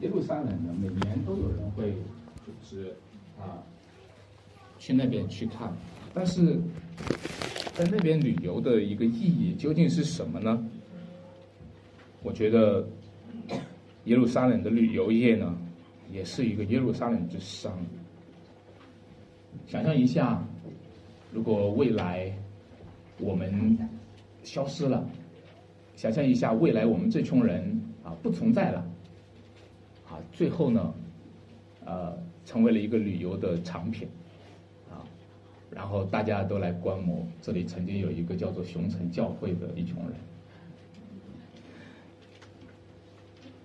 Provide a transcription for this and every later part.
耶路撒冷呢，每年都有人会组织啊去那边去看，但是在那边旅游的一个意义究竟是什么呢？我觉得 耶路撒冷的旅游业呢，也是一个耶路撒冷之殇。想象一下，如果未来我们消失了，想象一下未来我们这群人啊不存在了，最后呢，呃，成为了一个旅游的产品，啊，然后大家都来观摩这里曾经有一个叫做熊城教会的一群人。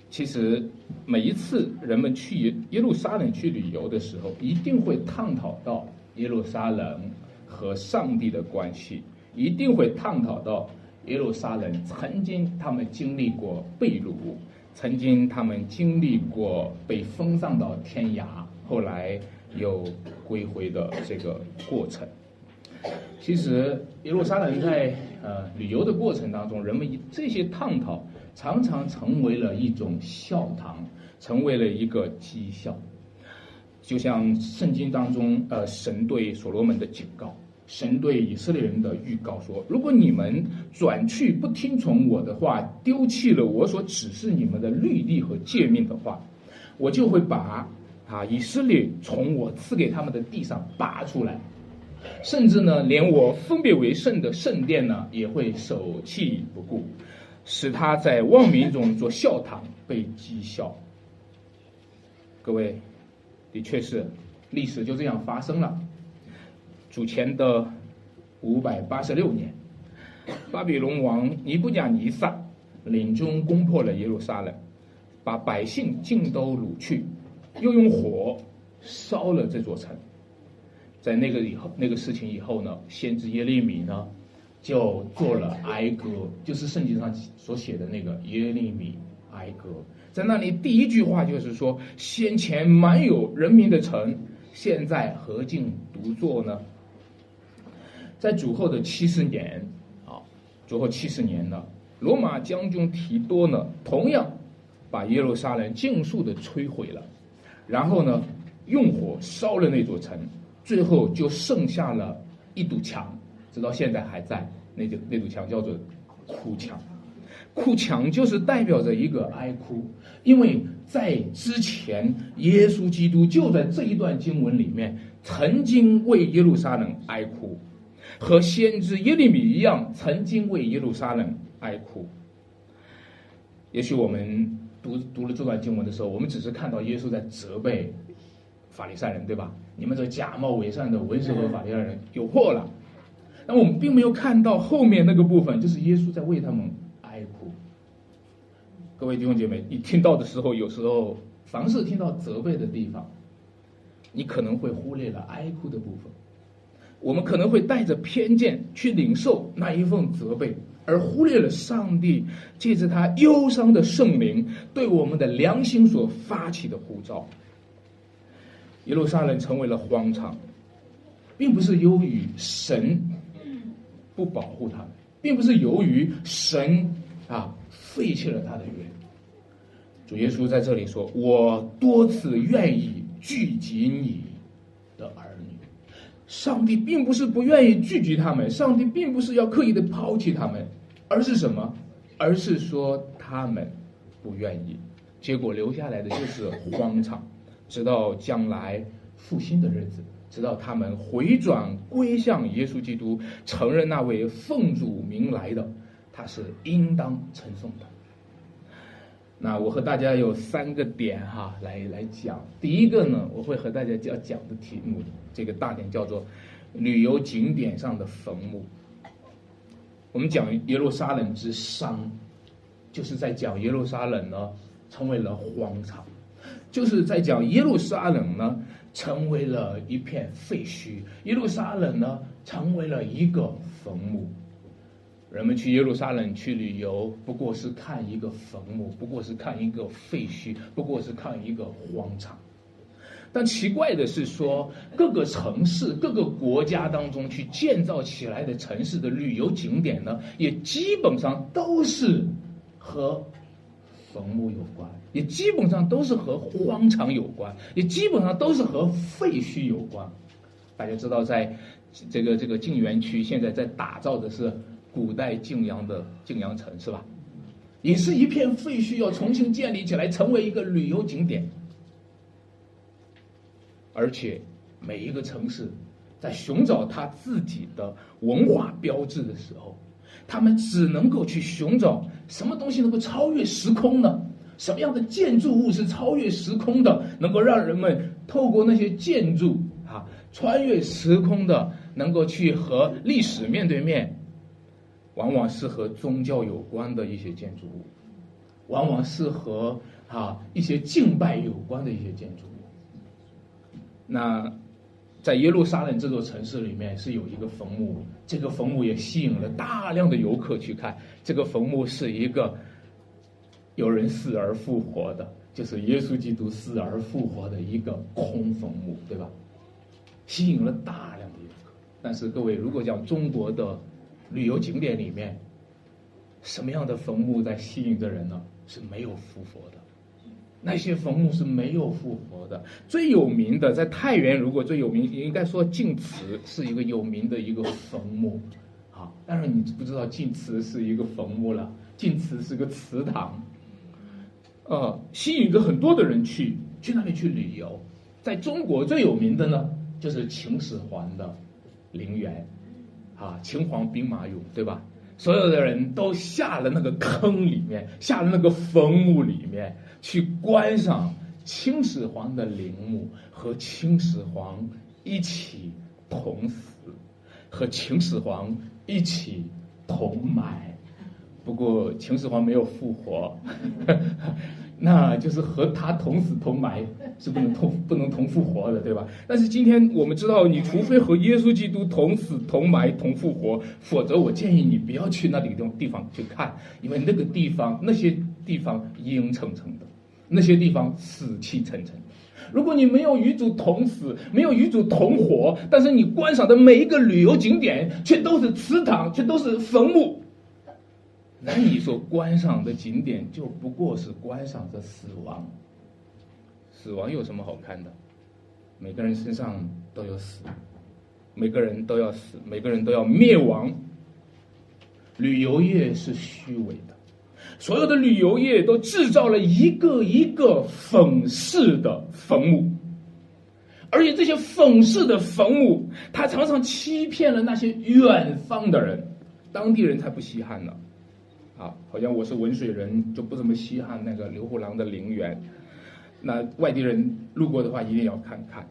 其实每一次人们去耶耶路撒冷去旅游的时候，一定会探讨到耶路撒冷和上帝的关系，一定会探讨到耶路撒冷曾经他们经历过被掳，曾经他们经历过被封上到天涯，后来又归回的这个过程。其实耶路撒冷在呃旅游的过程当中，人们以这些探讨。常常成为了一种笑谈，成为了一个讥笑。就像圣经当中，呃，神对所罗门的警告，神对以色列人的预告说：如果你们转去不听从我的话，丢弃了我所指示你们的律例和诫命的话，我就会把啊以色列从我赐给他们的地上拔出来，甚至呢，连我分别为圣的圣殿呢，也会舍弃不顾。使他在万民中做笑谈，被讥笑。各位，的确是，历史就这样发生了。主前的五百八十六年，巴比伦王尼布甲尼撒领军攻破了耶路撒冷，把百姓尽都掳去，又用火烧了这座城。在那个以后，那个事情以后呢，先知耶利米呢？就做了哀歌，就是圣经上所写的那个耶利米哀歌，在那里第一句话就是说：先前满有人民的城，现在何竟独坐呢？在主后的七十年，啊，主后七十年呢，罗马将军提多呢，同样把耶路撒冷尽数的摧毁了，然后呢，用火烧了那座城，最后就剩下了一堵墙。直到现在还在，那就那堵墙叫做哭墙，哭墙就是代表着一个哀哭，因为在之前，耶稣基督就在这一段经文里面曾经为耶路撒冷哀哭，和先知耶利米一样，曾经为耶路撒冷哀哭。也许我们读读了这段经文的时候，我们只是看到耶稣在责备法利赛人，对吧？你们这假冒伪善的文士和法利赛人有祸了。但我们并没有看到后面那个部分，就是耶稣在为他们哀哭。各位弟兄姐妹，你听到的时候，有时候凡是听到责备的地方，你可能会忽略了哀哭的部分。我们可能会带着偏见去领受那一份责备，而忽略了上帝借着他忧伤的圣灵对我们的良心所发起的呼召。耶路撒冷成为了荒场，并不是由于神。不保护他们，并不是由于神啊废弃了他的约。主耶稣在这里说：“我多次愿意聚集你。”上帝并不是不愿意拒绝他们，上帝并不是要刻意的抛弃他们，而是什么？而是说他们不愿意，结果留下来的就是荒场，直到将来复兴的日子。直到他们回转归向耶稣基督，承认那位奉主名来的，他是应当称颂的。那我和大家有三个点哈，来来讲。第一个呢，我会和大家要讲的题目，这个大点叫做旅游景点上的坟墓。我们讲耶路撒冷之伤，就是在讲耶路撒冷呢成为了荒场，就是在讲耶路撒冷呢。成为了一片废墟，耶路撒冷呢，成为了一个坟墓。人们去耶路撒冷去旅游，不过是看一个坟墓，不过是看一个废墟，不过是看一个荒场。但奇怪的是，说各个城市、各个国家当中去建造起来的城市的旅游景点呢，也基本上都是和坟墓有关，也基本上都是和荒场有关，也基本上都是和废墟有关。大家知道，在这个这个晋园区现在在打造的是古代晋阳的晋阳城，是吧？也是一片废墟，要重新建立起来，成为一个旅游景点。而且每一个城市在寻找它自己的文化标志的时候，他们只能够去寻找什么东西能够超越时空呢？什么样的建筑物是超越时空的，能够让人们透过那些建筑啊，穿越时空的，能够去和历史面对面？往往是和宗教有关的一些建筑物，往往是和啊一些敬拜有关的一些建筑物。那在耶路撒冷这座城市里面是有一个坟墓，这个坟墓也吸引了大量的游客去看。这个坟墓是一个有人死而复活的，就是耶稣基督死而复活的一个空坟墓，对吧？吸引了大量的游客。但是各位，如果讲中国的。旅游景点里面，什么样的坟墓在吸引着人呢？是没有复活的，那些坟墓是没有复活的。最有名的在太原，如果最有名，应该说晋祠是一个有名的一个坟墓，啊，但是你不知道晋祠是一个坟墓了，晋祠是个祠堂，呃，吸引着很多的人去去那里去旅游。在中国最有名的呢，就是秦始皇的陵园。啊，秦皇兵马俑，对吧？所有的人都下了那个坑里面，下了那个坟墓里面去观赏秦始皇的陵墓，和秦始皇一起同死，和秦始皇一起同埋。不过秦始皇没有复活。那就是和他同死同埋是不能同 不能同复活的，对吧？但是今天我们知道，你除非和耶稣基督同死同埋同复活，否则我建议你不要去那里地地方去看，因为那个地方那些地方阴沉沉的，那些地方死气沉沉。如果你没有与主同死，没有与主同活，但是你观赏的每一个旅游景点却都是祠堂，却都是坟墓。那你说观赏的景点就不过是观赏着死亡，死亡有什么好看的？每个人身上都有死，每个人都要死，每个人都要灭亡。旅游业是虚伪的，所有的旅游业都制造了一个一个讽刺的坟墓，而且这些讽刺的坟墓，它常常欺骗了那些远方的人，当地人才不稀罕呢。啊，好像我是文水人，就不怎么稀罕那个刘胡郎的陵园。那外地人路过的话，一定要看看。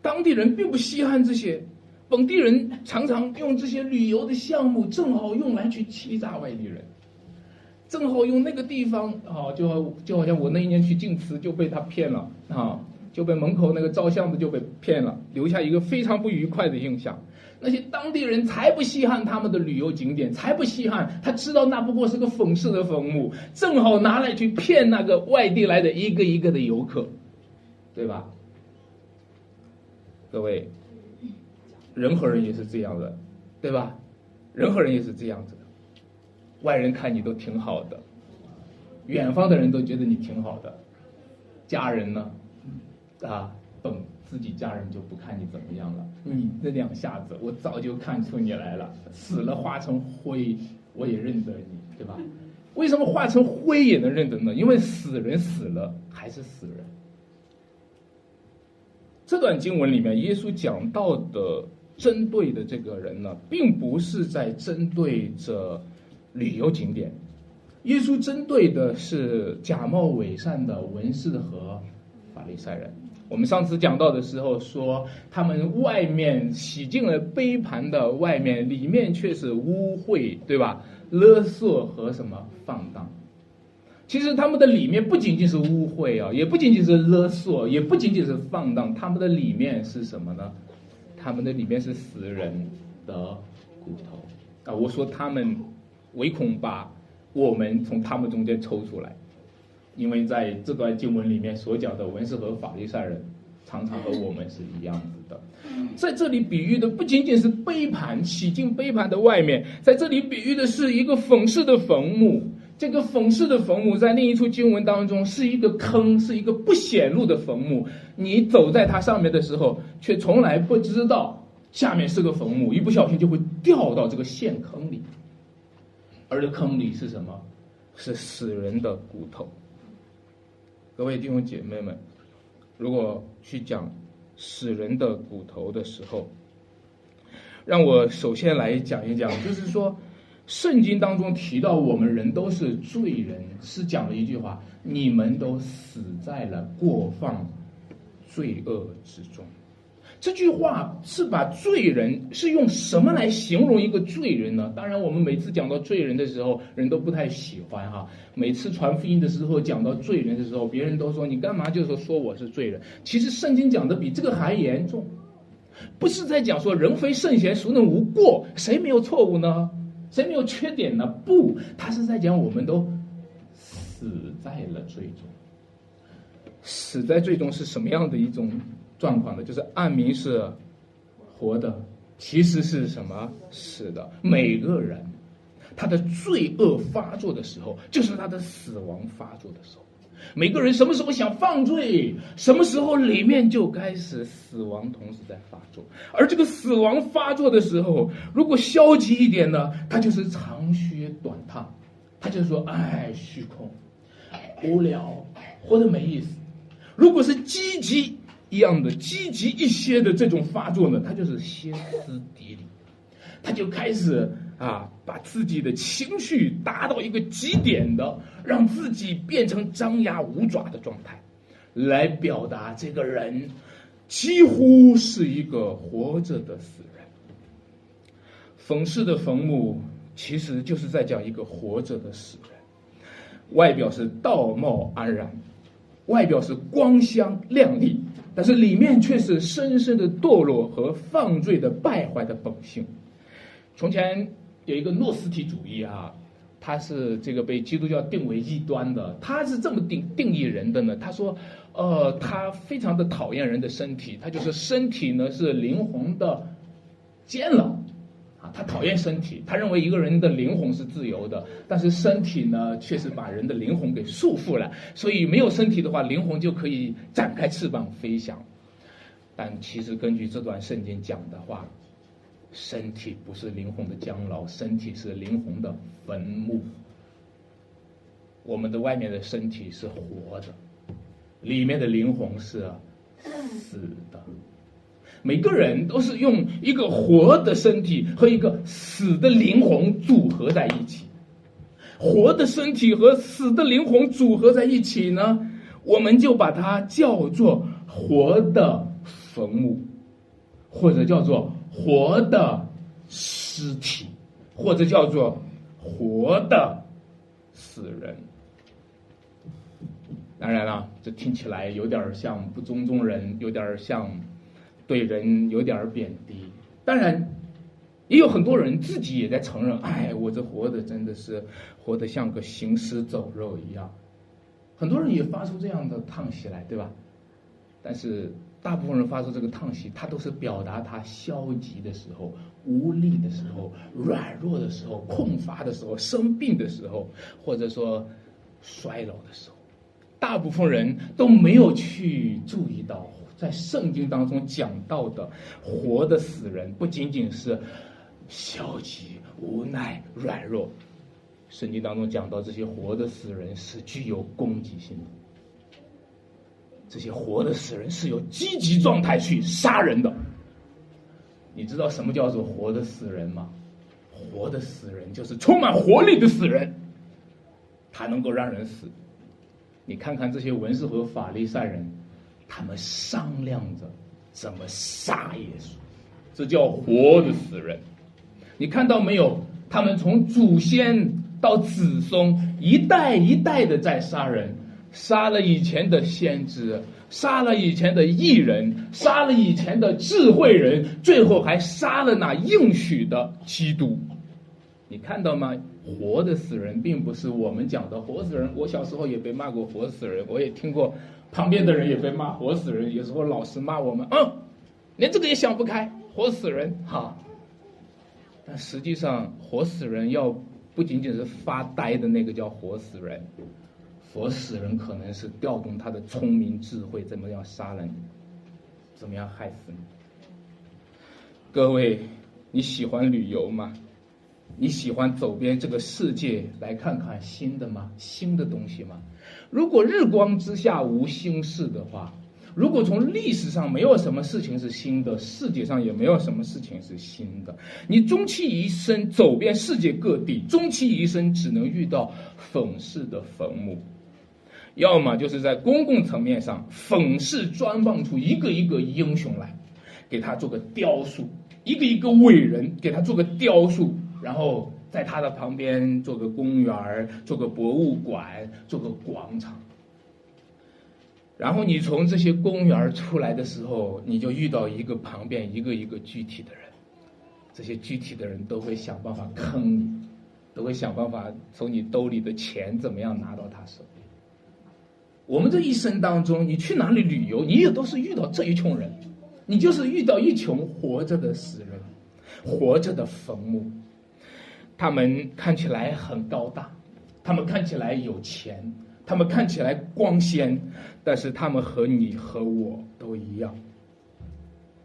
当地人并不稀罕这些，本地人常常用这些旅游的项目，正好用来去欺诈外地人，正好用那个地方啊，就就好像我那一年去晋祠就被他骗了啊，就被门口那个照相的就被骗了，留下一个非常不愉快的印象。那些当地人才不稀罕他们的旅游景点，才不稀罕。他知道那不过是个讽刺的坟墓，正好拿来去骗那个外地来的一个一个的游客，对吧？各位，人和人也是这样的，对吧？人和人也是这样子的。外人看你都挺好的，远方的人都觉得你挺好的，家人呢？啊，本。自己家人就不看你怎么样了，你那两下子，我早就看出你来了。死了化成灰，我也认得你，对吧？为什么化成灰也能认得呢？因为死人死了还是死人。这段经文里面，耶稣讲到的针对的这个人呢，并不是在针对着旅游景点，耶稣针对的是假冒伪善的文士和法利赛人。我们上次讲到的时候说，他们外面洗净了杯盘的外面，里面却是污秽，对吧？勒索和什么放荡？其实他们的里面不仅仅是污秽啊，也不仅仅是勒索，也不仅仅是放荡，他们的里面是什么呢？他们的里面是死人的骨头啊！我说他们唯恐把我们从他们中间抽出来。因为在这段经文里面所讲的文士和法利赛人，常常和我们是一样子的。在这里比喻的不仅仅是杯盘，洗净杯盘的外面，在这里比喻的是一个讽刺的坟墓，这个讽刺的坟墓在另一处经文当中是一个坑，是一个不显露的坟墓。你走在它上面的时候，却从来不知道下面是个坟墓，一不小心就会掉到这个陷坑里。而这坑里是什么？是死人的骨头。各位弟兄姐妹们，如果去讲死人的骨头的时候，让我首先来讲一讲，就是说。圣经当中提到我们人都是罪人，是讲了一句话：你们都死在了过犯、罪恶之中。这句话是把罪人是用什么来形容一个罪人呢？当然，我们每次讲到罪人的时候，人都不太喜欢哈。每次传福音的时候讲到罪人的时候，别人都说你干嘛就说说我是罪人。其实圣经讲的比这个还严重，不是在讲说人非圣贤，孰能无过？谁没有错误呢？谁没有缺点呢？不，他是在讲我们都死在了罪中。死在罪中是什么样的一种状况呢？就是暗明是活的，其实是什么死的？每个人他的罪恶发作的时候，就是他的死亡发作的时候。每个人什么时候想犯罪，什么时候里面就开始死亡同时在发作。而这个死亡发作的时候，如果消极一点呢，他就是长吁短叹，他就说：“哎，虚空，无聊，活得没意思。”如果是积极一样的、积极一些的这种发作呢，他就是歇斯底里，他就开始。啊，把自己的情绪达到一个极点的，让自己变成张牙舞爪的状态，来表达这个人几乎是一个活着的死人。冯氏的坟墓其实就是在讲一个活着的死人，外表是道貌岸然，外表是光鲜亮丽，但是里面却是深深的堕落和犯罪的败坏的本性。从前。有一个诺斯提主义啊，他是这个被基督教定为异端的。他是这么定定义人的呢？他说，呃，他非常的讨厌人的身体，他就是身体呢是灵魂的监牢他讨厌身体，他认为一个人的灵魂是自由的，但是身体呢确实把人的灵魂给束缚了。所以没有身体的话，灵魂就可以展开翅膀飞翔。但其实根据这段圣经讲的话。身体不是灵魂的监牢，身体是灵魂的坟墓。我们的外面的身体是活的，里面的灵魂是死的。每个人都是用一个活的身体和一个死的灵魂组合在一起。活的身体和死的灵魂组合在一起呢，我们就把它叫做活的坟墓，或者叫做。活的尸体，或者叫做活的死人。当然了，这听起来有点像不尊重人，有点像对人有点贬低。当然，也有很多人自己也在承认：“哎，我这活的真的是活得像个行尸走肉一样。”很多人也发出这样的叹息来，对吧？但是。大部分人发出这个叹息，他都是表达他消极的时候、无力的时候、软弱的时候、困乏的时候、生病的时候，或者说衰老的时候。大部分人都没有去注意到，在圣经当中讲到的活的死人，不仅仅是消极、无奈、软弱。圣经当中讲到这些活的死人是具有攻击性的。这些活的死人是有积极状态去杀人的。你知道什么叫做活的死人吗？活的死人就是充满活力的死人，他能够让人死。你看看这些文士和法利赛人，他们商量着怎么杀耶稣，这叫活的死人。你看到没有？他们从祖先到子孙，一代一代的在杀人。杀了以前的先知，杀了以前的艺人，杀了以前的智慧人，最后还杀了那应许的基督。你看到吗？活的死人并不是我们讲的活死人。我小时候也被骂过活死人，我也听过旁边的人也被骂活死人。有时候老师骂我们，嗯，连这个也想不开，活死人哈。但实际上，活死人要不仅仅是发呆的那个叫活死人，活死人可能是调动他的聪明智慧，怎么样杀了你，怎么样害死你。各位，你喜欢旅游吗？你喜欢走遍这个世界来看看新的吗？新的东西吗？如果日光之下无新事的话，如果从历史上没有什么事情是新的，世界上也没有什么事情是新的。你终其一生走遍世界各地，终其一生只能遇到讽刺的坟墓，要么就是在公共层面上讽刺专棒出一个一个英雄来，给他做个雕塑，一个一个伟人给他做个雕塑。然后在他的旁边做个公园做个博物馆，做个广场。然后你从这些公园出来的时候，你就遇到一个旁边一个一个具体的人，这些具体的人都会想办法坑你，都会想办法从你兜里的钱怎么样拿到他手里。我们这一生当中，你去哪里旅游，你也都是遇到这一群人，你就是遇到一群活着的死人，活着的坟墓。他们看起来很高大，他们看起来有钱，他们看起来光鲜，但是他们和你和我都一样，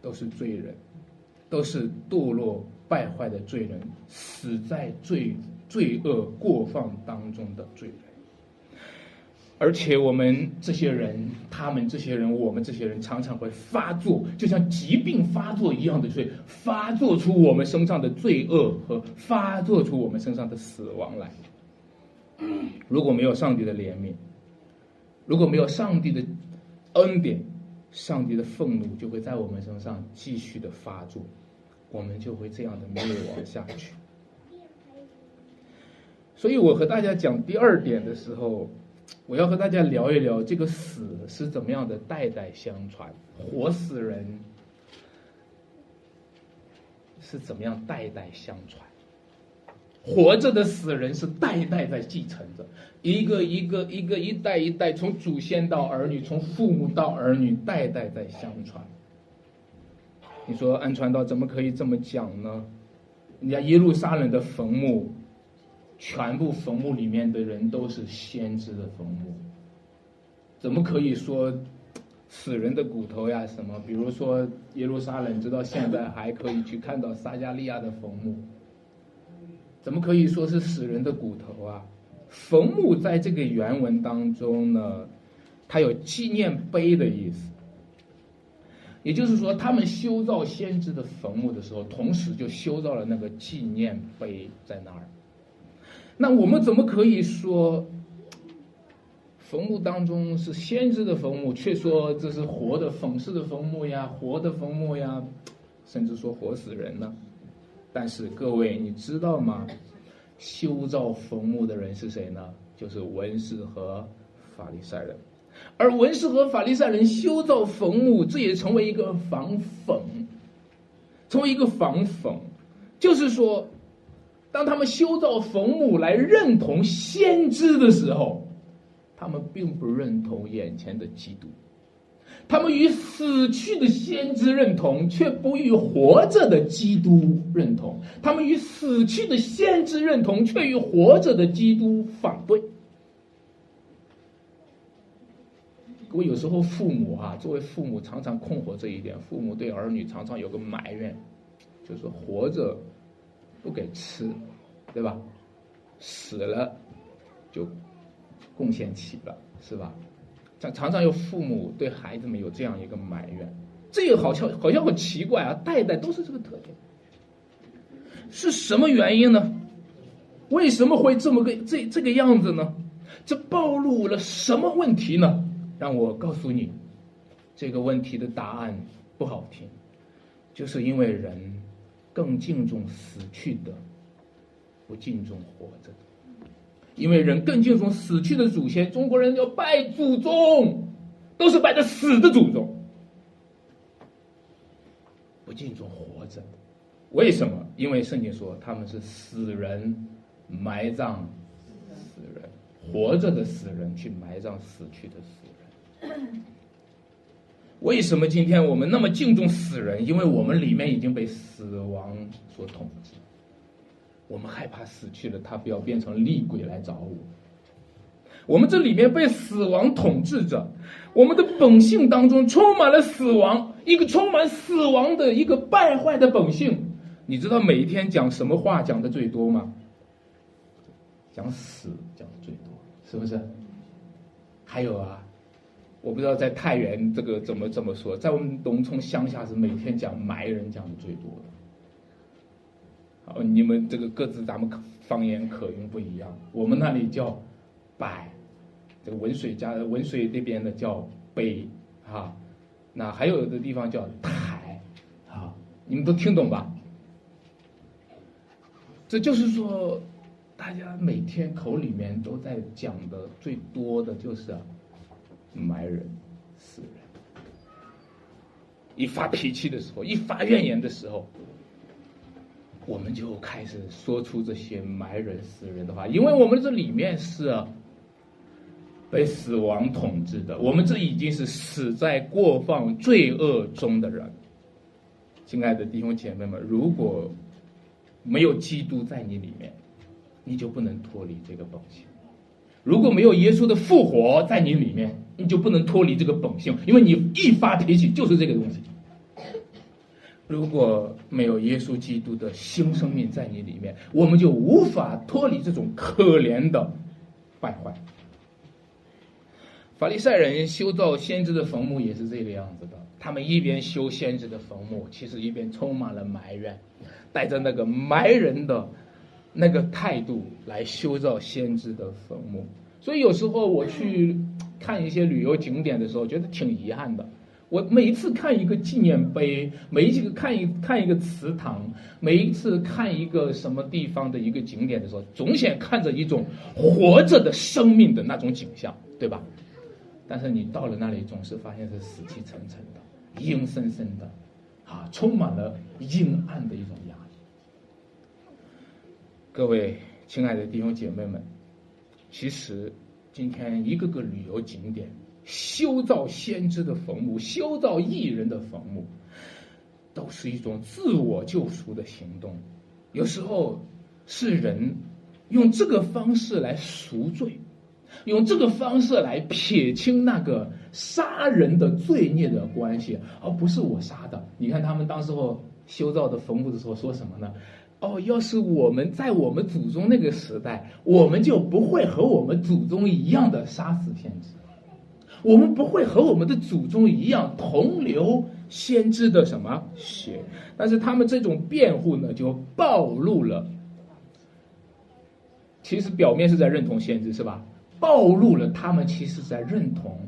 都是罪人，都是堕落败坏的罪人，死在罪罪恶过放当中的罪人。而且我们这些人，他们这些人，我们这些人，常常会发作，就像疾病发作一样的，以发作出我们身上的罪恶和发作出我们身上的死亡来。如果没有上帝的怜悯，如果没有上帝的恩典，上帝的愤怒就会在我们身上继续的发作，我们就会这样的灭亡下去。所以我和大家讲第二点的时候。我要和大家聊一聊这个死是怎么样的代代相传，活死人是怎么样代代相传，活着的死人是代代在继承着，一个一个一个一代一代，从祖先到儿女，从父母到儿女，代代在相传。你说安传道怎么可以这么讲呢？人家耶路撒冷的坟墓。全部坟墓里面的人都是先知的坟墓，怎么可以说死人的骨头呀？什么？比如说耶路撒冷，直到现在还可以去看到撒加利亚的坟墓，怎么可以说是死人的骨头啊？坟墓在这个原文当中呢，它有纪念碑的意思，也就是说，他们修造先知的坟墓的时候，同时就修造了那个纪念碑在那儿。那我们怎么可以说坟墓当中是先知的坟墓，却说这是活的讽刺的坟墓呀，活的坟墓呀，甚至说活死人呢？但是各位，你知道吗？修造坟墓的人是谁呢？就是文士和法利赛人。而文士和法利赛人修造坟墓，这也成为一个防讽，成为一个防讽，就是说。当他们修造坟墓来认同先知的时候，他们并不认同眼前的基督，他们与死去的先知认同，却不与活着的基督认同；他们与死去的先知认同，却与活着的基督反对。各位，有时候父母啊，作为父母常常困惑这一点，父母对儿女常常有个埋怨，就是活着。不给吃，对吧？死了就贡献起了，是吧？常常常有父母对孩子们有这样一个埋怨，这个好像好像很奇怪啊，代代都是这个特点，是什么原因呢？为什么会这么个这这个样子呢？这暴露了什么问题呢？让我告诉你，这个问题的答案不好听，就是因为人。更敬重死去的，不敬重活着的，因为人更敬重死去的祖先。中国人要拜祖宗，都是拜的死的祖宗，不敬重活着的。为什么？因为圣经说他们是死人，埋葬死人，活着的死人去埋葬死去的死人。为什么今天我们那么敬重死人？因为我们里面已经被死亡所统治。我们害怕死去了，他不要变成厉鬼来找我。我们这里面被死亡统治着，我们的本性当中充满了死亡，一个充满死亡的一个败坏的本性。你知道每一天讲什么话讲的最多吗？讲死讲的最多，是不是？还有啊，我不知道在太原这个怎么怎么说，在我们农村乡下是每天讲埋人讲的最多的。好，你们这个各自咱们方言口音不一样，我们那里叫摆，这个文水家文水那边的叫碑，哈，那还有的地方叫台，啊，你们都听懂吧？这就是说，大家每天口里面都在讲的最多的就是埋人、死人。一发脾气的时候，一发怨言的时候，我们就开始说出这些埋人、死人的话，因为我们这里面是被死亡统治的，我们这已经是死在过放罪恶中的人。亲爱的弟兄姐妹们，如果没有基督在你里面，你就不能脱离这个本性；如果没有耶稣的复活在你里面，你就不能脱离这个本性，因为你一发脾气就是这个东西。如果没有耶稣基督的新生命在你里面，我们就无法脱离这种可怜的败坏。法利赛人修造先知的坟墓也是这个样子的，他们一边修先知的坟墓，其实一边充满了埋怨。带着那个埋人的那个态度来修造先知的坟墓，所以有时候我去看一些旅游景点的时候，觉得挺遗憾的。我每一次看一个纪念碑，每一次看一看一个祠堂，每一次看一个什么地方的一个景点的时候，总想看着一种活着的生命的那种景象，对吧？但是你到了那里，总是发现是死气沉沉的、阴森森的，啊，充满了阴暗的一种压。各位亲爱的弟兄姐妹们，其实今天一个个旅游景点修造先知的坟墓、修造艺人的坟墓，都是一种自我救赎的行动。有时候是人用这个方式来赎罪，用这个方式来撇清那个杀人的罪孽的关系，而不是我杀的。你看他们当时候修造的坟墓的时候说什么呢？哦，要是我们在我们祖宗那个时代，我们就不会和我们祖宗一样的杀死先知，我们不会和我们的祖宗一样同流先知的什么血。但是他们这种辩护呢，就暴露了，其实表面是在认同先知，是吧？暴露了他们其实在认同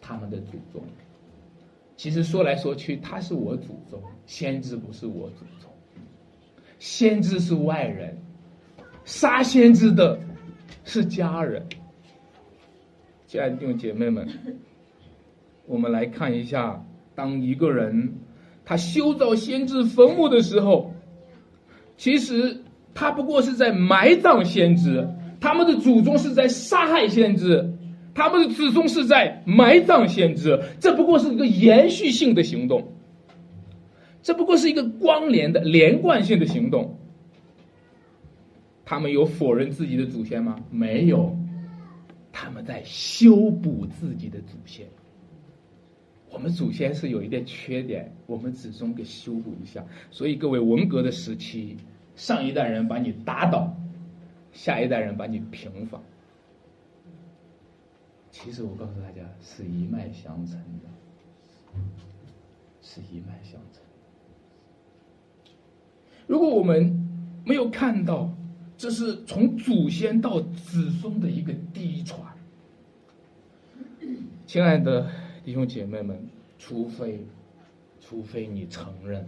他们的祖宗。其实说来说去，他是我祖宗，先知不是我祖宗。先知是外人，杀先知的是家人。亲爱的弟兄姐妹们，我们来看一下，当一个人他修造先知坟墓的时候，其实他不过是在埋葬先知，他们的祖宗是在杀害先知，他们的子孙是在埋葬先知，这不过是一个延续性的行动。这不过是一个关联的连贯性的行动。他们有否认自己的祖先吗？没有，他们在修补自己的祖先。我们祖先是有一点缺点，我们子孙给修补一下。所以各位，文革的时期，上一代人把你打倒，下一代人把你平反。其实我告诉大家，是一脉相承的，是一脉相承。如果我们没有看到，这是从祖先到子孙的一个低传，亲爱的弟兄姐妹们，除非，除非你承认，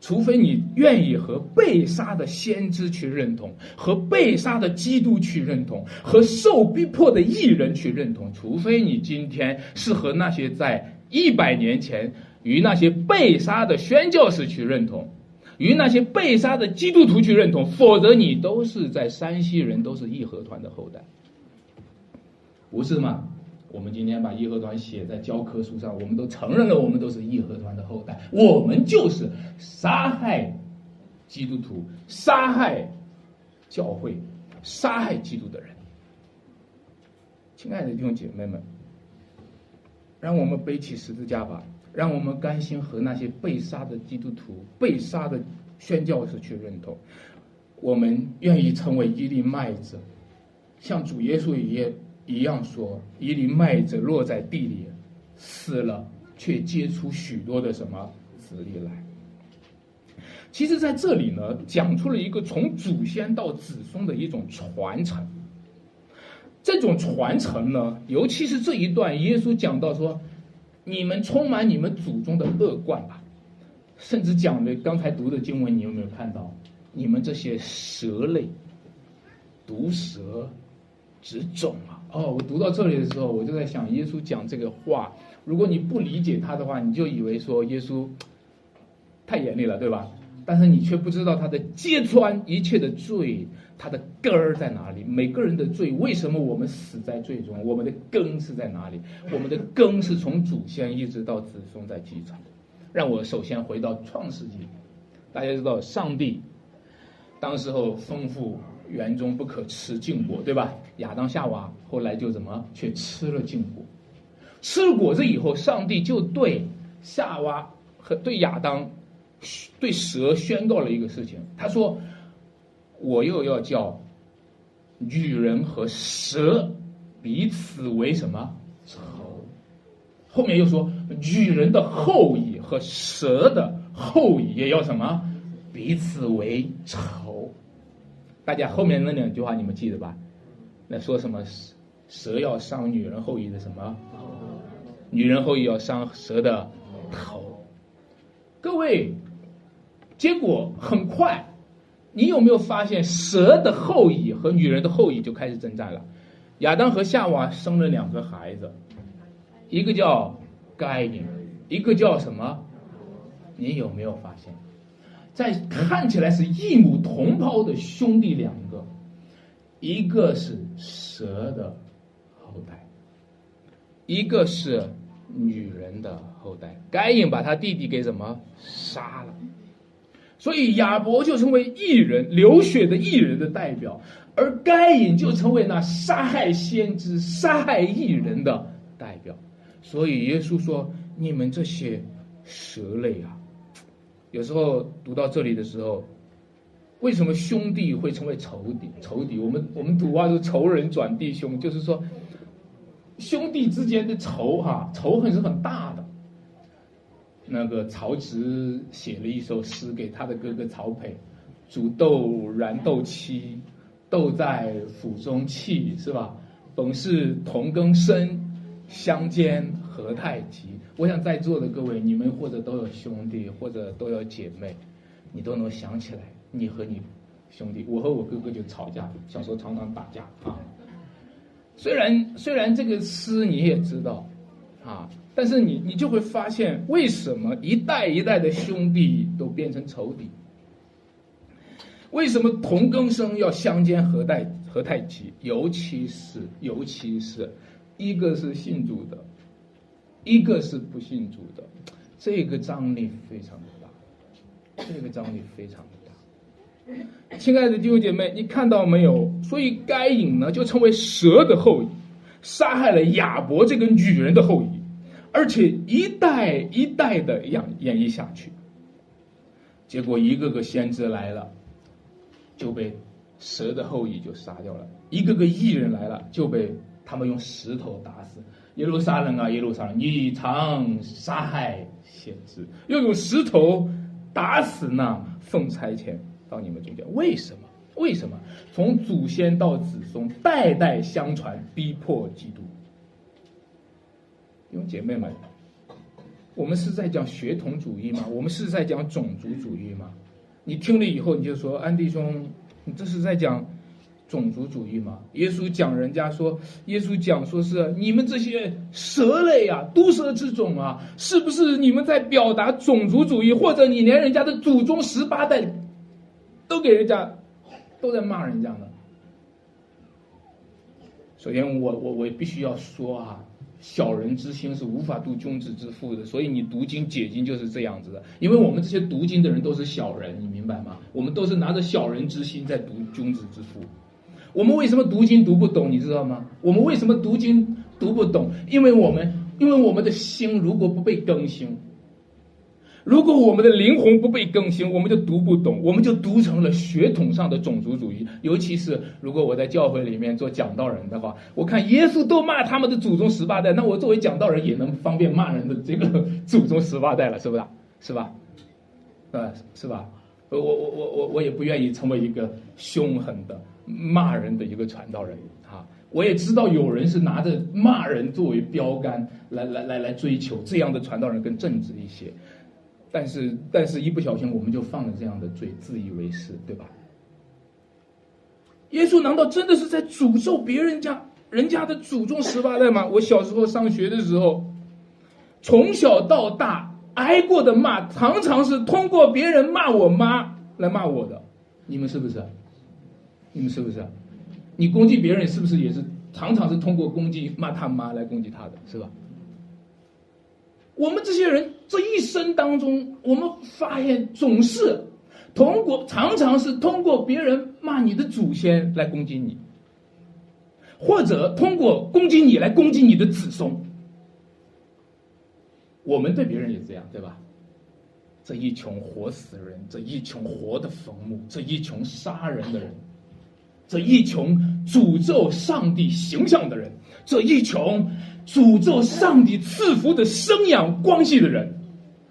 除非你愿意和被杀的先知去认同，和被杀的基督去认同，和受逼迫的艺人去认同，除非你今天是和那些在一百年前与那些被杀的宣教士去认同。与那些被杀的基督徒去认同，否则你都是在山西人，都是义和团的后代，不是吗？我们今天把义和团写在教科书上，我们都承认了，我们都是义和团的后代，我们就是杀害基督徒、杀害教会、杀害基督的人。亲爱的弟兄姐妹们，让我们背起十字架吧，让我们甘心和那些被杀的基督徒、被杀的宣教士去认同。我们愿意成为一粒麦子，像主耶稣一样一样说：“一粒麦子落在地里，死了，却结出许多的什么子粒来。”其实，在这里呢，讲出了一个从祖先到子孙的一种传承。这种传承呢，尤其是这一段，耶稣讲到说：“你们充满你们祖宗的恶贯吧。”甚至讲的刚才读的经文，你有没有看到？你们这些蛇类、毒蛇、之种啊！哦，我读到这里的时候，我就在想，耶稣讲这个话，如果你不理解他的话，你就以为说耶稣太严厉了，对吧？但是你却不知道他的揭穿一切的罪，他的根儿在哪里？每个人的罪，为什么我们死在罪中？我们的根是在哪里？我们的根是从祖先一直到子孙在继承。让我首先回到创世纪，大家知道上帝。当时候丰富园中不可吃禁果，对吧？亚当夏娃后来就怎么却吃了禁果？吃了果子以后，上帝就对夏娃和对亚当、对蛇宣告了一个事情。他说：“我又要叫女人和蛇彼此为什么仇？”后面又说：“女人的后裔和蛇的后裔也要什么？彼此为仇。”大家后面那两句话你们记得吧？那说什么蛇要伤女人后裔的什么？女人后裔要伤蛇的头。各位，结果很快，你有没有发现蛇的后裔和女人的后裔就开始征战了？亚当和夏娃生了两个孩子，一个叫该隐，一个叫什么？你有没有发现？在看起来是异母同胞的兄弟两个，一个是蛇的后代，一个是女人的后代。该隐把他弟弟给什么杀了，所以亚伯就成为异人流血的异人的代表，而该隐就成为那杀害先知、杀害异人的代表。所以耶稣说：“你们这些蛇类啊！”有时候读到这里的时候，为什么兄弟会成为仇敌？仇敌，我们我们读话说仇人转弟兄，就是说兄弟之间的仇哈，仇恨是很大的。那个曹植写了一首诗给他的哥哥曹丕：“煮豆燃豆萁，豆在釜中泣，是吧？本是同根生，相煎何太急。”我想在座的各位，你们或者都有兄弟，或者都有姐妹，你都能想起来，你和你兄弟，我和我哥哥就吵架，小时候常常打架啊。虽然虽然这个诗你也知道，啊，但是你你就会发现，为什么一代一代的兄弟都变成仇敌？为什么同根生要相煎何太何太急？尤其是尤其是，一个是信主的。一个是不信主的，这个张力非常的大，这个张力非常的大。亲爱的弟兄姐妹，你看到没有？所以该隐呢就成为蛇的后裔，杀害了亚伯这个女人的后裔，而且一代一代的演演绎下去。结果一个个先知来了，就被蛇的后裔就杀掉了；一个个异人来了，就被他们用石头打死。耶路撒冷啊，耶路撒冷，你常杀害先知，又用石头打死那奉差遣到你们中间，为什么？为什么？从祖先到子孙，代代相传，逼迫基督。弟兄姐妹们，我们是在讲血统主义吗？我们是在讲种族主义吗？你听了以后，你就说安弟兄，你这是在讲？种族主义吗？耶稣讲人家说，耶稣讲说是你们这些蛇类啊，毒蛇之种啊，是不是你们在表达种族主义？或者你连人家的祖宗十八代都给人家都在骂人家呢？首先，我我我必须要说啊，小人之心是无法度君子之腹的，所以你读经解经就是这样子的。因为我们这些读经的人都是小人，你明白吗？我们都是拿着小人之心在读君子之腹。我们为什么读经读不懂？你知道吗？我们为什么读经读不懂？因为我们因为我们的心如果不被更新。如果我们的灵魂不被更新，我们就读不懂，我们就读成了血统上的种族主义。尤其是如果我在教会里面做讲道人的话，我看耶稣都骂他们的祖宗十八代，那我作为讲道人也能方便骂人的这个祖宗十八代了，是不是？是吧？呃，是吧？我我我我我也不愿意成为一个凶狠的骂人的一个传道人啊！我也知道有人是拿着骂人作为标杆来来来来追求这样的传道人更正直一些。但是，但是一不小心我们就犯了这样的罪，自以为是，对吧？耶稣难道真的是在诅咒别人家人家的祖宗十八代吗？我小时候上学的时候，从小到大挨过的骂，常常是通过别人骂我妈来骂我的。你们是不是？你们是不是？你攻击别人是不是也是常常是通过攻击骂他妈来攻击他的，是吧？我们这些人这一生当中，我们发现总是通过，常常是通过别人骂你的祖先来攻击你，或者通过攻击你来攻击你的子孙。我们对别人也这样，对吧？这一群活死人，这一群活的坟墓，这一群杀人的人，这一群诅咒上帝形象的人，这一群。诅咒上帝赐福的生养关系的人，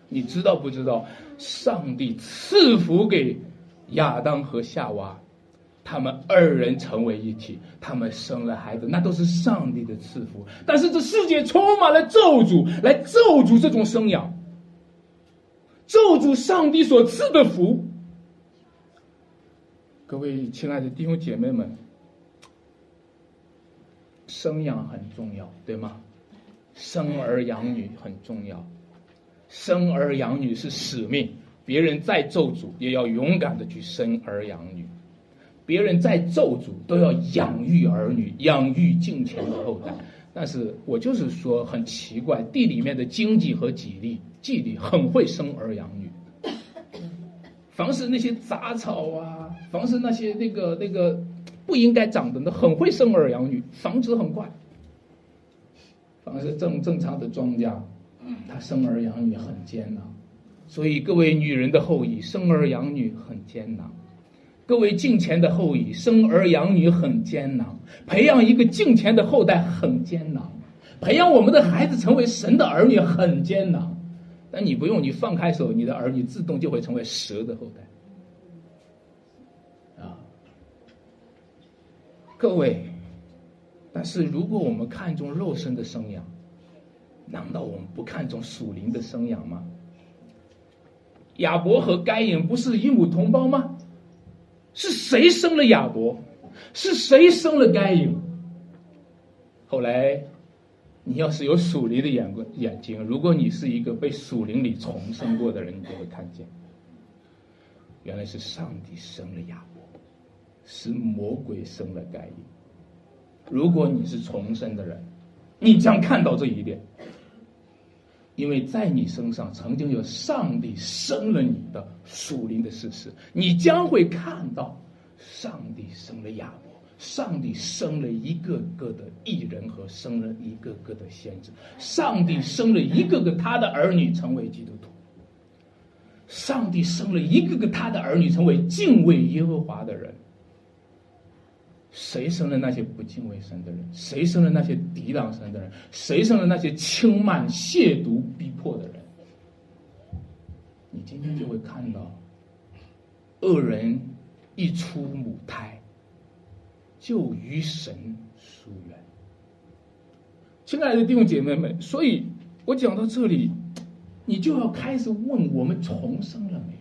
你知道不知道？上帝赐福给亚当和夏娃，他们二人成为一体，他们生了孩子，那都是上帝的赐福。但是这世界充满了咒诅，来咒诅这种生养，咒诅上帝所赐的福。各位亲爱的弟兄姐妹们，生养很重要，对吗？生儿养女很重要，生儿养女是使命。别人再咒诅，也要勇敢的去生儿养女；别人再咒诅，都要养育儿女，养育敬前的后代。但是我就是说，很奇怪，地里面的经济和吉利，季地很会生儿养女。凡是那些杂草啊，凡是那些那个那个不应该长的，那很会生儿养女，繁殖很快。凡是正正常的庄稼，他生儿养女很艰难，所以各位女人的后裔生儿养女很艰难，各位敬虔的后裔生儿养女很艰难，培养一个敬虔的后代很艰难，培养我们的孩子成为神的儿女很艰难，但你不用，你放开手，你的儿女自动就会成为蛇的后代。啊，各位。但是，如果我们看重肉身的生养，难道我们不看重属灵的生养吗？亚伯和该隐不是一母同胞吗？是谁生了亚伯？是谁生了该隐？后来，你要是有属灵的眼光眼睛，如果你是一个被属灵里重生过的人，你就会看见，原来是上帝生了亚伯，是魔鬼生了该隐。如果你是重生的人，你将看到这一点，因为在你身上曾经有上帝生了你的属灵的事实，你将会看到上帝生了亚伯，上帝生了一个个的艺人和生了一个个的先知，上帝生了一个个他的儿女成为基督徒，上帝生了一个个他的儿女成为敬畏耶和华的人。谁生了那些不敬畏神的人？谁生了那些抵挡神的人？谁生了那些轻慢、亵渎、逼迫的人？你今天就会看到，恶人一出母胎，就与神疏远。亲爱的弟兄姐妹们，所以我讲到这里，你就要开始问：我们重生了没？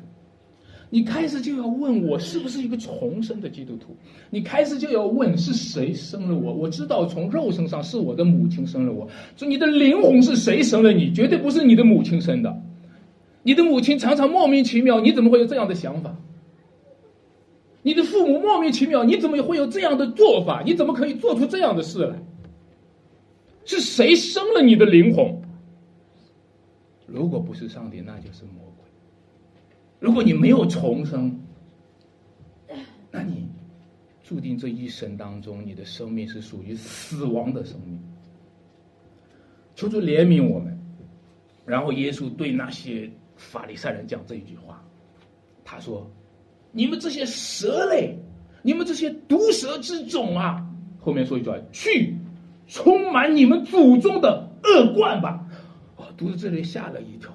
你开始就要问我是不是一个重生的基督徒？你开始就要问是谁生了我？我知道从肉身上是我的母亲生了我，说你的灵魂是谁生了你？绝对不是你的母亲生的。你的母亲常常莫名其妙，你怎么会有这样的想法？你的父母莫名其妙，你怎么会有这样的做法？你怎么可以做出这样的事来？是谁生了你的灵魂？如果不是上帝，那就是魔鬼。如果你没有重生，那你注定这一生当中，你的生命是属于死亡的生命。求主怜悯我们。然后耶稣对那些法利赛人讲这一句话，他说：“你们这些蛇类，你们这些毒蛇之种啊！”后面说一句：“去。”充满你们祖宗的恶贯吧！哦读到这里吓了一跳。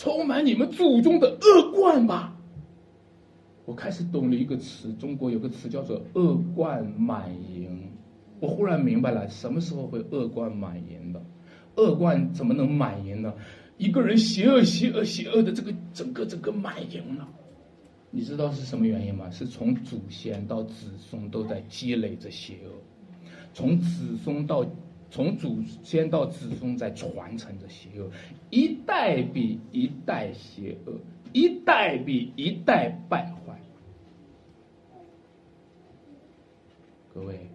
充满你们祖宗的恶贯吧！我开始懂了一个词，中国有个词叫做“恶贯满盈”。我忽然明白了，什么时候会恶贯满盈的？恶贯怎么能满盈呢？一个人邪恶、邪恶、邪恶的这个整个整个满盈了。你知道是什么原因吗？是从祖先到子孙都在积累着邪恶。从子孙到，从祖先到子孙在传承着邪恶，一代比一代邪恶，一代比一代败坏。各位，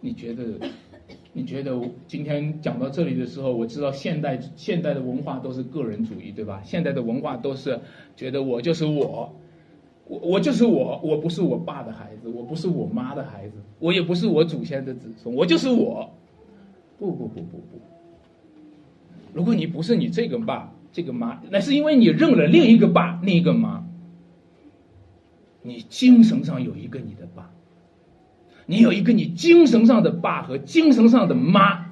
你觉得？你觉得今天讲到这里的时候，我知道现代现代的文化都是个人主义，对吧？现代的文化都是觉得我就是我。我我就是我，我不是我爸的孩子，我不是我妈的孩子，我也不是我祖先的子孙，我就是我。不不不不不，如果你不是你这个爸这个妈，那是因为你认了另一个爸另一个妈。你精神上有一个你的爸，你有一个你精神上的爸和精神上的妈。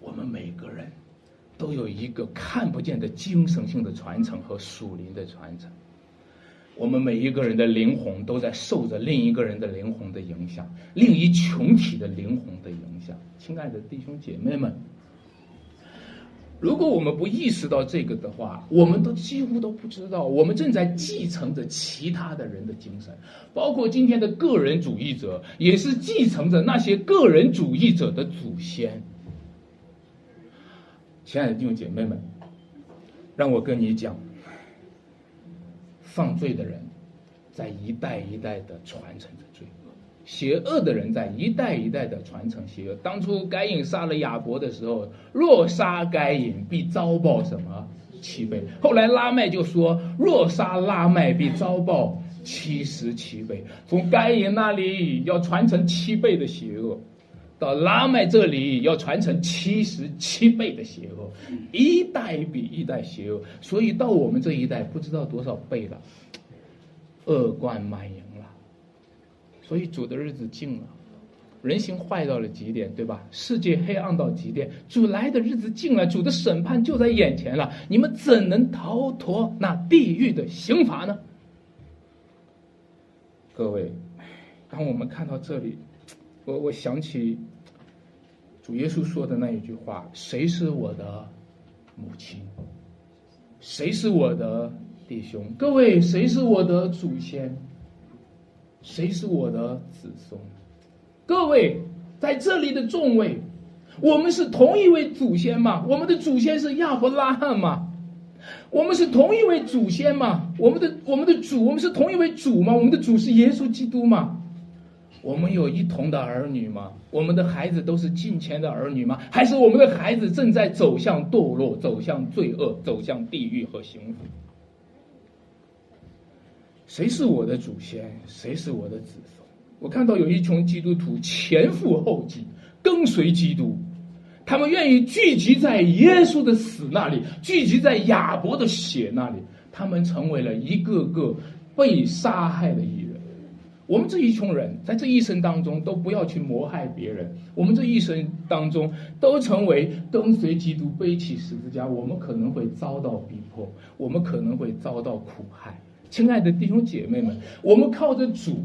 我们每个人。都有一个看不见的精神性的传承和属灵的传承。我们每一个人的灵魂都在受着另一个人的灵魂的影响，另一群体的灵魂的影响。亲爱的弟兄姐妹们，如果我们不意识到这个的话，我们都几乎都不知道，我们正在继承着其他的人的精神，包括今天的个人主义者，也是继承着那些个人主义者的祖先。亲爱的弟兄姐妹们，让我跟你讲，犯罪的人在一代一代的传承着罪恶，邪恶的人在一代一代的传承邪恶。当初该隐杀了亚伯的时候，若杀该隐，必遭报什么七倍？后来拉麦就说，若杀拉麦，必遭报七十七倍。从该隐那里要传承七倍的邪恶。到拉麦这里要传承七十七倍的邪恶，一代比一代邪恶，所以到我们这一代不知道多少倍了，恶贯满盈了。所以主的日子近了，人心坏到了极点，对吧？世界黑暗到极点，主来的日子近了，主的审判就在眼前了。你们怎能逃脱那地狱的刑罚呢？各位，当我们看到这里，我我想起。主耶稣说的那一句话：“谁是我的母亲？谁是我的弟兄？各位，谁是我的祖先？谁是我的子孙？各位，在这里的众位，我们是同一位祖先吗？我们的祖先是亚伯拉罕吗？我们是同一位祖先吗？我们的我们的主，我们是同一位主吗？我们的主是耶稣基督吗？”我们有一同的儿女吗？我们的孩子都是敬虔的儿女吗？还是我们的孩子正在走向堕落、走向罪恶、走向地狱和刑罚？谁是我的祖先？谁是我的子孙？我看到有一群基督徒前赴后继，跟随基督，他们愿意聚集在耶稣的死那里，聚集在亚伯的血那里，他们成为了一个个被杀害的义人。我们这一群人在这一生当中都不要去谋害别人。我们这一生当中都成为跟随基督背起十字架，我们可能会遭到逼迫，我们可能会遭到苦害。亲爱的弟兄姐妹们，我们靠着主，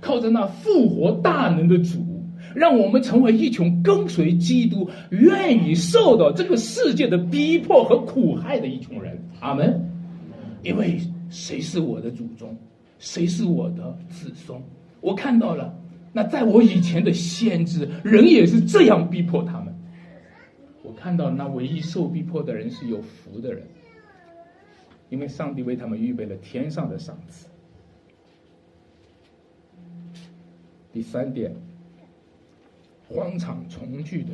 靠着那复活大能的主，让我们成为一群跟随基督、愿意受到这个世界的逼迫和苦害的一群人。阿门。因为谁是我的祖宗？谁是我的子孙？我看到了，那在我以前的先知，人也是这样逼迫他们。我看到那唯一受逼迫的人是有福的人，因为上帝为他们预备了天上的赏赐。第三点，荒场重聚的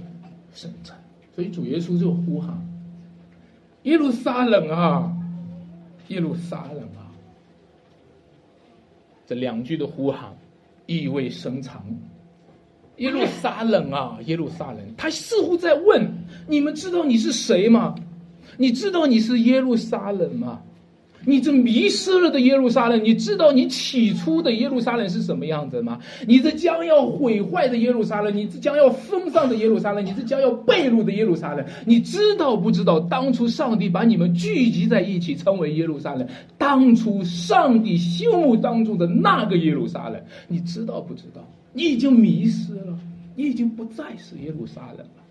圣城。所以主耶稣就呼喊：“耶路撒冷啊，耶路撒冷啊！”两句的呼喊意味深长。耶路撒冷啊，耶路撒冷，他似乎在问：你们知道你是谁吗？你知道你是耶路撒冷吗？你这迷失了的耶路撒冷，你知道你起初的耶路撒冷是什么样子吗？你这将要毁坏的耶路撒冷，你这将要封上的耶路撒冷，你这将要被掳的耶路撒冷，你知道不知道？当初上帝把你们聚集在一起，称为耶路撒冷。当初上帝心目当中的那个耶路撒冷，你知道不知道？你已经迷失了，你已经不再是耶路撒冷了。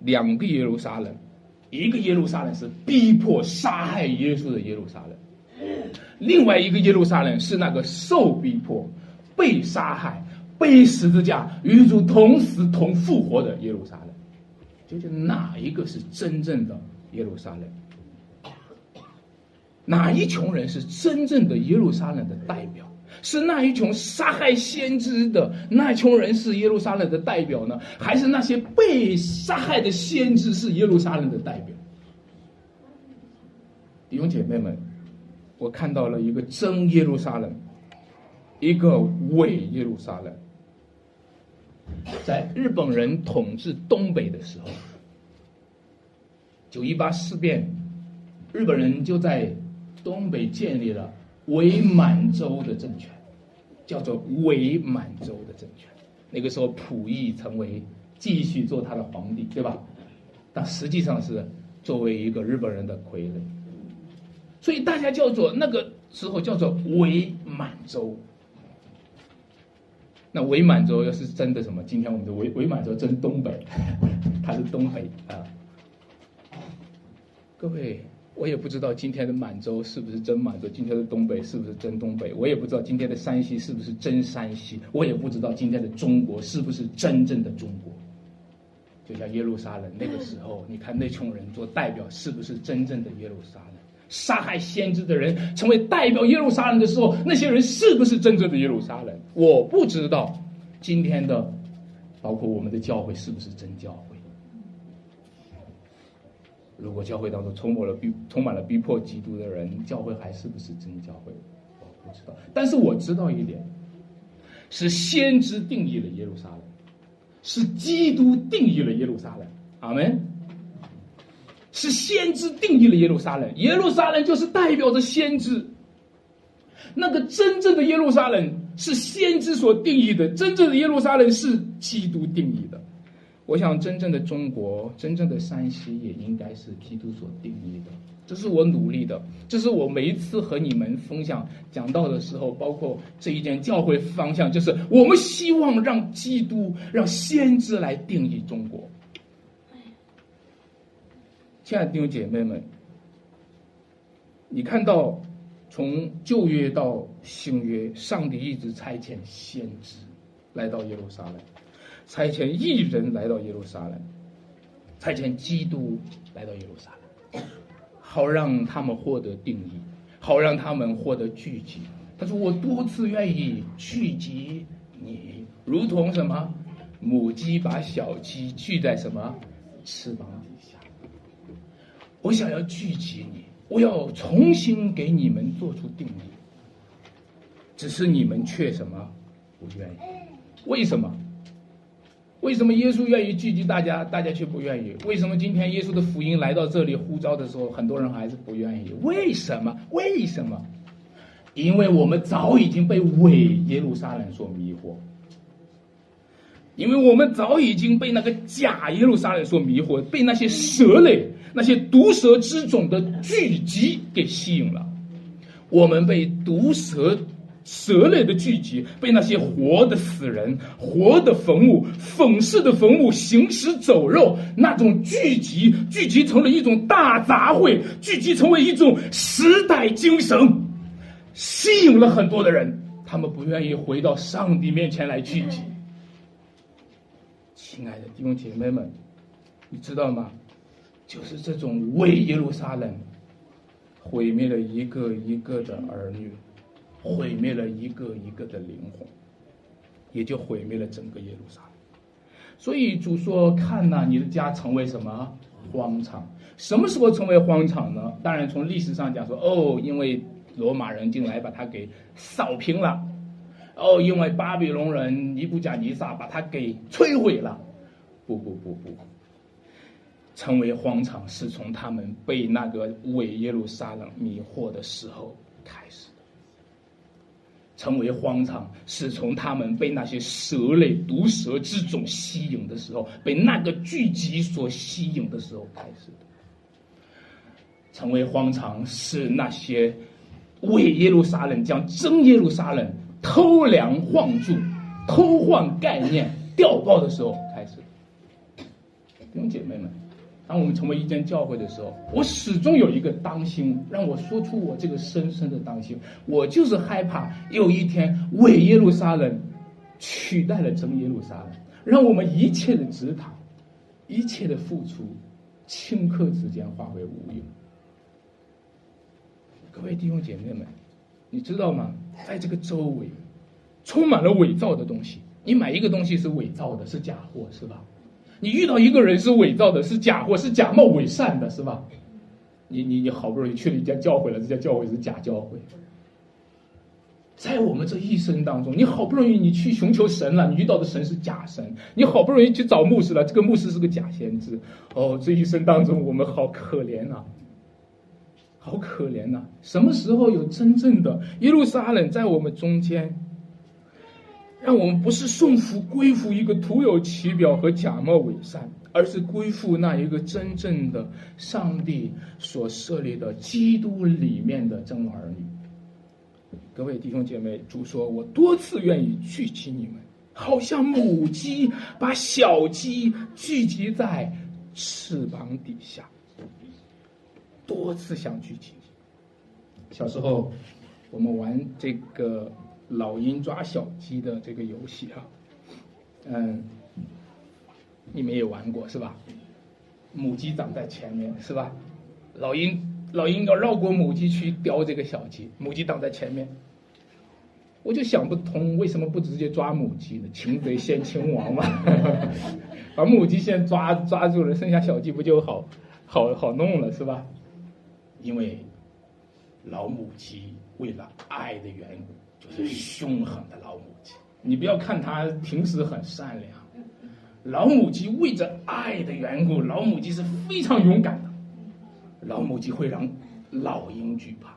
两个耶路撒冷。一个耶路撒冷是逼迫杀害耶稣的耶路撒冷，另外一个耶路撒冷是那个受逼迫、被杀害、被十字架与主同死同复活的耶路撒冷。究竟哪一个是真正的耶路撒冷？哪一群人是真正的耶路撒冷的代表？是那一群杀害先知的那一群人是耶路撒冷的代表呢，还是那些被杀害的先知是耶路撒冷的代表？弟兄姐妹们，我看到了一个真耶路撒冷，一个伪耶路撒冷。在日本人统治东北的时候，九一八事变，日本人就在东北建立了。伪满洲的政权，叫做伪满洲的政权。那个时候，溥仪成为继续做他的皇帝，对吧？但实际上是作为一个日本人的傀儡。所以大家叫做那个时候叫做伪满洲。那伪满洲要是真的什么？今天我们的伪伪满洲真东北，他是东北啊。各位。我也不知道今天的满洲是不是真满洲，今天的东北是不是真东北？我也不知道今天的山西是不是真山西？我也不知道今天的中国是不是真正的中国？就像耶路撒冷那个时候，你看那群人做代表是不是真正的耶路撒冷？杀害先知的人成为代表耶路撒冷的时候，那些人是不是真正的耶路撒冷？我不知道今天的，包括我们的教会是不是真教会？如果教会当中充满了逼充满了逼迫基督的人，教会还是不是真教会？我不知道。但是我知道一点，是先知定义了耶路撒冷，是基督定义了耶路撒冷。阿门。是先知定义了耶路撒冷，耶路撒冷就是代表着先知。那个真正的耶路撒冷是先知所定义的，真正的耶路撒冷是基督定义的。我想，真正的中国，真正的山西，也应该是基督所定义的。这是我努力的，这是我每一次和你们分享讲道的时候，包括这一件教会方向，就是我们希望让基督、让先知来定义中国。亲爱的弟兄姐妹们，你看到从旧约到新约，上帝一直差遣先知来到耶路撒冷。差遣一人来到耶路撒冷，差遣基督来到耶路撒冷，好让他们获得定义，好让他们获得聚集。他说：“我多次愿意聚集你，如同什么母鸡把小鸡聚在什么翅膀底下。我想要聚集你，我要重新给你们做出定义。只是你们却什么不愿意？为什么？”为什么耶稣愿意聚集大家，大家却不愿意？为什么今天耶稣的福音来到这里呼召的时候，很多人还是不愿意？为什么？为什么？因为我们早已经被伪耶路撒冷所迷惑，因为我们早已经被那个假耶路撒冷所迷惑，被那些蛇类、那些毒蛇之种的聚集给吸引了，我们被毒蛇。蛇类的聚集被那些活的死人、活的坟墓、粉饰的坟墓、行尸走肉那种聚集，聚集成了一种大杂烩，聚集成为一种时代精神，吸引了很多的人。他们不愿意回到上帝面前来聚集。亲爱的弟兄姐妹们，你知道吗？就是这种为耶路撒冷毁灭了一个一个的儿女。毁灭了一个一个的灵魂，也就毁灭了整个耶路撒冷。所以主说：“看呐，你的家成为什么荒场？什么时候成为荒场呢？当然，从历史上讲说，哦，因为罗马人进来把它给扫平了，哦，因为巴比伦人尼布甲尼撒把它给摧毁了。不不不不，成为荒场是从他们被那个伪耶路撒冷迷惑的时候开始。”成为荒场，是从他们被那些蛇类、毒蛇之种吸引的时候，被那个聚集所吸引的时候开始的。成为荒场，是那些为耶路撒冷将真耶路撒冷偷梁换柱、偷换概念、调包的时候开始的。弟兄姐妹们。当我们成为一间教会的时候，我始终有一个当心，让我说出我这个深深的当心。我就是害怕有一天伪耶路撒冷取代了真耶路撒冷，让我们一切的指导、一切的付出，顷刻之间化为乌有。各位弟兄姐妹们，你知道吗？在这个周围，充满了伪造的东西。你买一个东西是伪造的，是假货，是吧？你遇到一个人是伪造的，是假货，是假冒伪善的，是吧？你你你好不容易去了一家教会了，这家教会是假教会。在我们这一生当中，你好不容易你去寻求神了，你遇到的神是假神，你好不容易去找牧师了，这个牧师是个假先知。哦，这一生当中我们好可怜呐，好可怜呐！什么时候有真正的耶路撒冷在我们中间？让我们不是顺服归附一个徒有其表和假冒伪善，而是归附那一个真正的上帝所设立的基督里面的真儿女。各位弟兄姐妹，主说：“我多次愿意聚集你们，好像母鸡把小鸡聚集在翅膀底下。”多次想聚集。小时候，我们玩这个。老鹰抓小鸡的这个游戏啊，嗯，你们也玩过是吧？母鸡长在前面是吧？老鹰老鹰要绕过母鸡去叼这个小鸡，母鸡挡在前面。我就想不通，为什么不直接抓母鸡呢？擒贼先擒王嘛，把母鸡先抓抓住了，剩下小鸡不就好好好弄了是吧？因为老母鸡为了爱的缘故。就是凶狠的老母鸡，你不要看它平时很善良，老母鸡为着爱的缘故，老母鸡是非常勇敢的，老母鸡会让老鹰惧怕。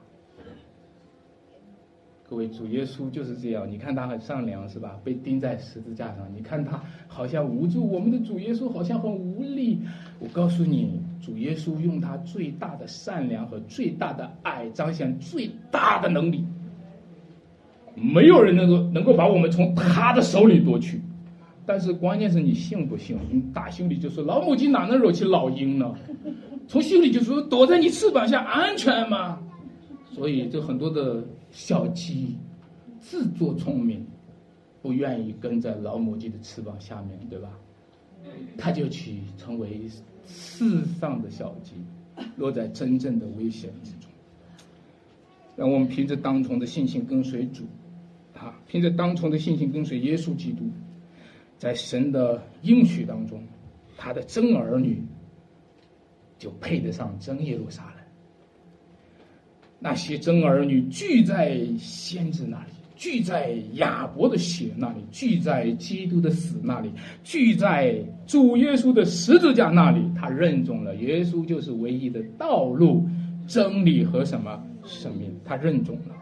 各位，主耶稣就是这样，你看他很善良是吧？被钉在十字架上，你看他好像无助，我们的主耶稣好像很无力。我告诉你，主耶稣用他最大的善良和最大的爱，彰显最大的能力。没有人能够能够把我们从他的手里夺去，但是关键是你信不信？你打心里就说老母鸡哪能惹起老鹰呢？从心里就说躲在你翅膀下安全吗？所以这很多的小鸡自作聪明，不愿意跟在老母鸡的翅膀下面，对吧？他就去成为世上的小鸡，落在真正的危险之中。让我们凭着当从的信心跟随主。凭着当从的信心跟随耶稣基督，在神的应许当中，他的真儿女就配得上真耶路撒冷。那些真儿女聚在先知那里，聚在亚伯的血那里，聚在基督的死那里，聚在主耶稣的十字架那里，他认准了耶稣就是唯一的道路、真理和什么生命，他认准了。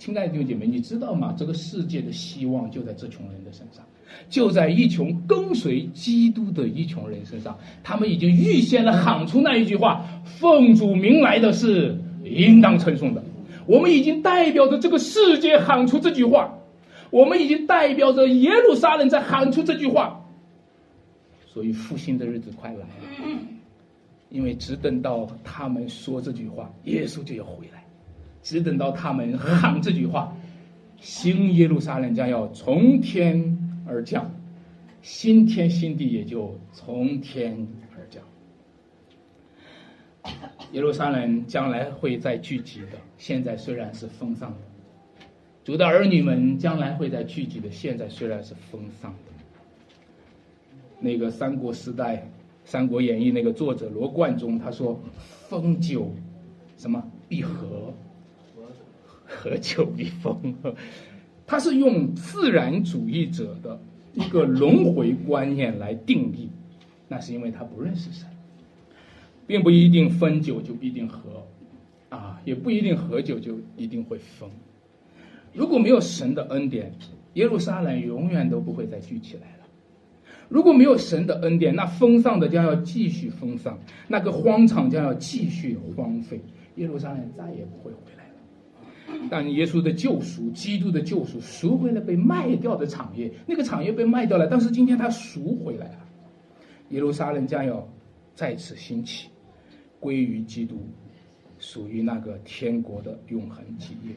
亲爱的弟兄姐妹，你知道吗？这个世界的希望就在这群人的身上，就在一群跟随基督的一群人身上。他们已经预先的喊出那一句话：“奉主名来的是应当称颂的。”我们已经代表着这个世界喊出这句话，我们已经代表着耶路撒冷在喊出这句话。所以复兴的日子快来了，因为只等到他们说这句话，耶稣就要回来。只等到他们喊这句话，新耶路撒冷将要从天而降，新天新地也就从天而降。耶路撒冷将来会再聚集的，现在虽然是封上的，主的儿女们将来会在聚集的，现在虽然是封上的。那个三国时代《三国演义》那个作者罗贯中他说：“封酒，什么必合，合久必封。”他是用自然主义者的一个轮回观念来定义，那是因为他不认识神，并不一定分久就必定合，啊，也不一定合久就一定会封。如果没有神的恩典，耶路撒冷永远都不会再聚起来了。如果没有神的恩典，那封丧的将要继续封丧，那个荒场将要继续荒废，耶路撒冷再也不会回来。但耶稣的救赎，基督的救赎，赎回了被卖掉的产业，那个产业被卖掉了，但是今天他赎回来了，耶路撒冷将要再次兴起，归于基督，属于那个天国的永恒基业。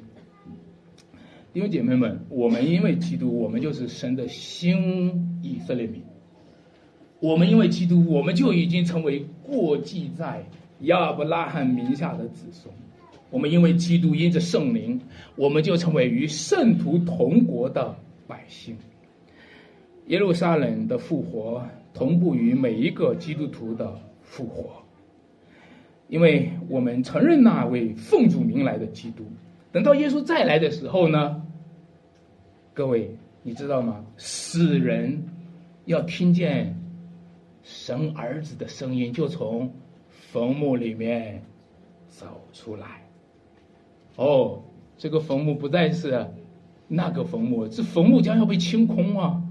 弟兄姐妹们，我们因为基督，我们就是神的新以色列民。我们因为基督，我们就已经成为过继在亚伯拉罕名下的子孙。我们因为基督，因着圣灵，我们就成为与圣徒同国的百姓。耶路撒冷的复活，同步于每一个基督徒的复活，因为我们承认那位奉主名来的基督。等到耶稣再来的时候呢？各位，你知道吗？死人要听见神儿子的声音，就从坟墓里面走出来。哦，这个坟墓不再是那个坟墓，这坟墓将要被清空啊！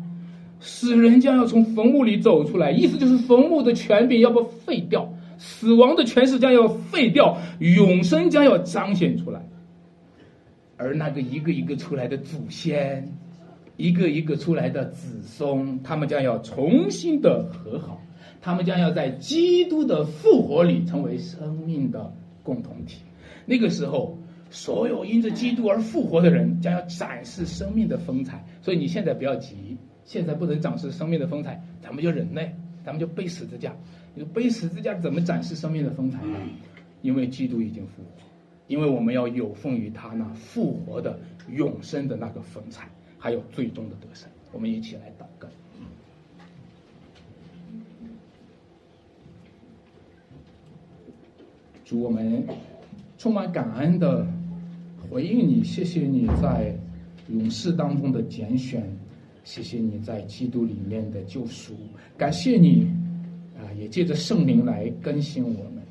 死人将要从坟墓里走出来，意思就是坟墓的权柄要被废掉，死亡的权势将要废掉，永生将要彰显出来。而那个一个一个出来的祖先，一个一个出来的子孙，他们将要重新的和好，他们将要在基督的复活里成为生命的共同体。那个时候，所有因着基督而复活的人将要展示生命的风采。所以你现在不要急，现在不能展示生命的风采，咱们就忍耐，咱们就背十字架。你背十字架怎么展示生命的风采呢？因为基督已经复活。因为我们要有奉于他那复活的永生的那个风采，还有最终的得胜。我们一起来祷告。主，我们充满感恩的回应你，谢谢你在勇士当中的拣选，谢谢你在基督里面的救赎，感谢你啊，也借着圣灵来更新我们。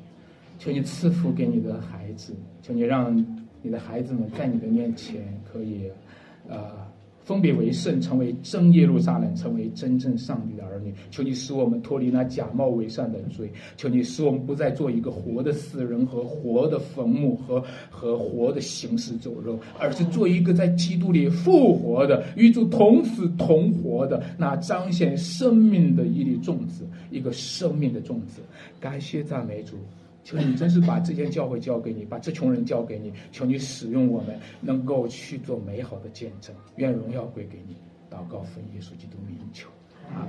求你赐福给你的孩子，求你让你的孩子们在你的面前可以，呃，分别为圣，成为真耶路撒冷，成为真正上帝的儿女。求你使我们脱离那假冒伪善的罪，求你使我们不再做一个活的死人和活的坟墓和和活的行尸走肉，而是做一个在基督里复活的、与主同死同活的那彰显生命的一粒种子，一个生命的种子。感谢赞美主。求你真是把这间教会交给你，把这穷人交给你。求你使用我们，能够去做美好的见证。愿荣耀归给你。祷告奉耶稣基督名求，啊。